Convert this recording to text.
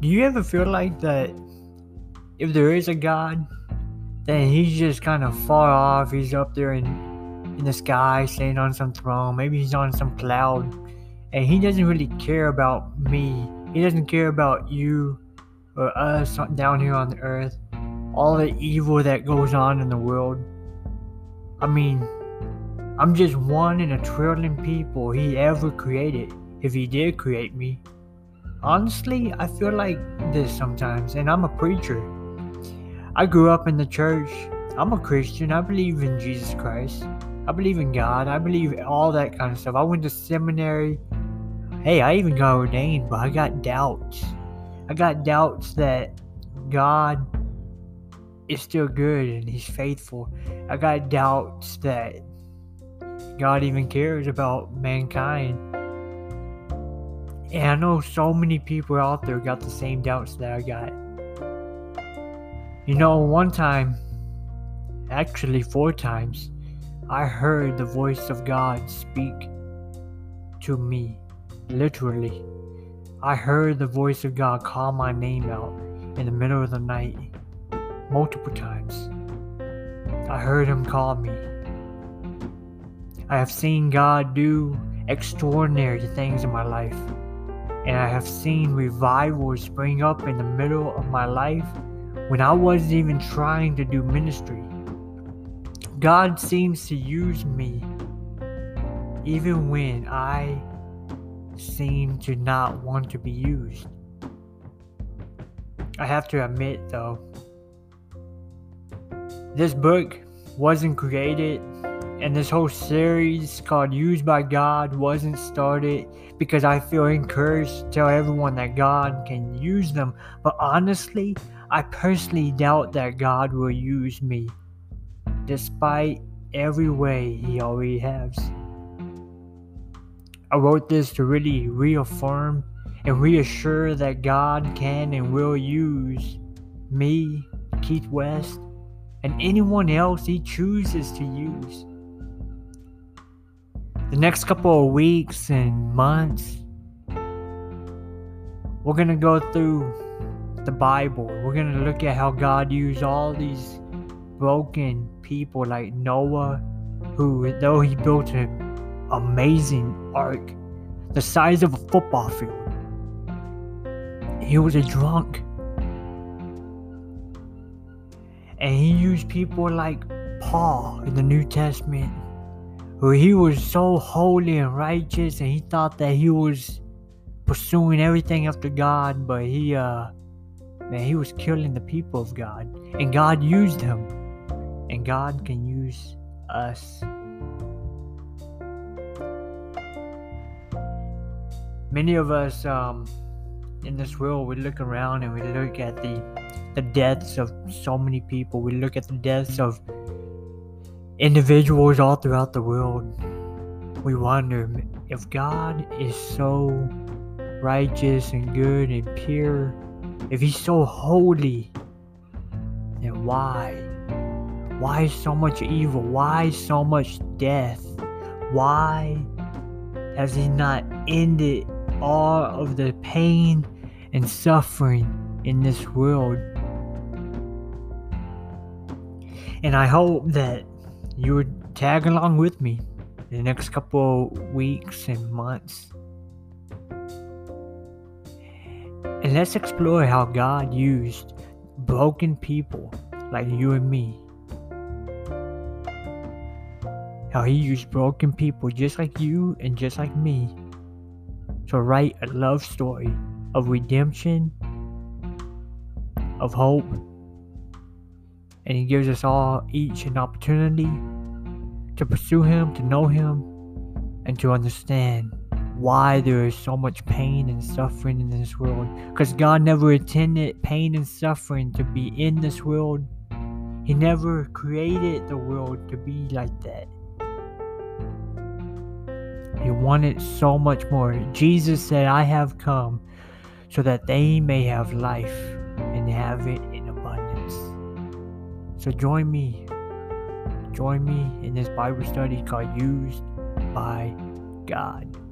Do you ever feel like that if there is a God, then he's just kind of far off. He's up there in in the sky, sitting on some throne. Maybe he's on some cloud, and he doesn't really care about me. He doesn't care about you or us down here on the earth. All the evil that goes on in the world. I mean, I'm just one in a trillion people he ever created, if he did create me. Honestly, I feel like this sometimes, and I'm a preacher. I grew up in the church. I'm a Christian. I believe in Jesus Christ. I believe in God. I believe all that kind of stuff. I went to seminary. Hey, I even got ordained, but I got doubts. I got doubts that God is still good and He's faithful. I got doubts that God even cares about mankind. And I know so many people out there got the same doubts that I got. You know, one time, actually four times, I heard the voice of God speak to me, literally. I heard the voice of God call my name out in the middle of the night, multiple times. I heard him call me. I have seen God do extraordinary things in my life, and I have seen revivals spring up in the middle of my life when I wasn't even trying to do ministry. God seems to use me even when I seem to not want to be used. I have to admit, though, this book wasn't created and this whole series called Used by God wasn't started because I feel encouraged to tell everyone that God can use them. But honestly, I personally doubt that God will use me, despite every way He already has. I wrote this to really reaffirm and reassure that God can and will use me, Keith West, and anyone else He chooses to use. The next couple of weeks and months, we're going to go through the Bible. We're going to look at how God used all these broken people like Noah, who, though he built an amazing ark the size of a football field, he was a drunk. And he used people like Paul in the New Testament, he was so holy and righteous, and he thought that he was pursuing everything after God, but he uh Man, he was killing the people of God. And God used him. And God can use us. Many of us um, in this world, we look around and we look at the, the deaths of so many people. We look at the deaths of individuals all throughout the world. We wonder if God is so righteous and good and pure if he's so holy, then why? Why so much evil? Why so much death? Why has he not ended all of the pain and suffering in this world? And I hope that you would tag along with me the next couple weeks and months And let's explore how God used broken people like you and me. How He used broken people just like you and just like me to write a love story of redemption, of hope. And He gives us all each an opportunity to pursue Him, to know Him, and to understand why there is so much pain and suffering in this world. Because God never intended pain and suffering to be in this world. He never created the world to be like that. He wanted so much more. Jesus said, I have come so that they may have life and have it. So join me. Join me in this Bible study called Used by God.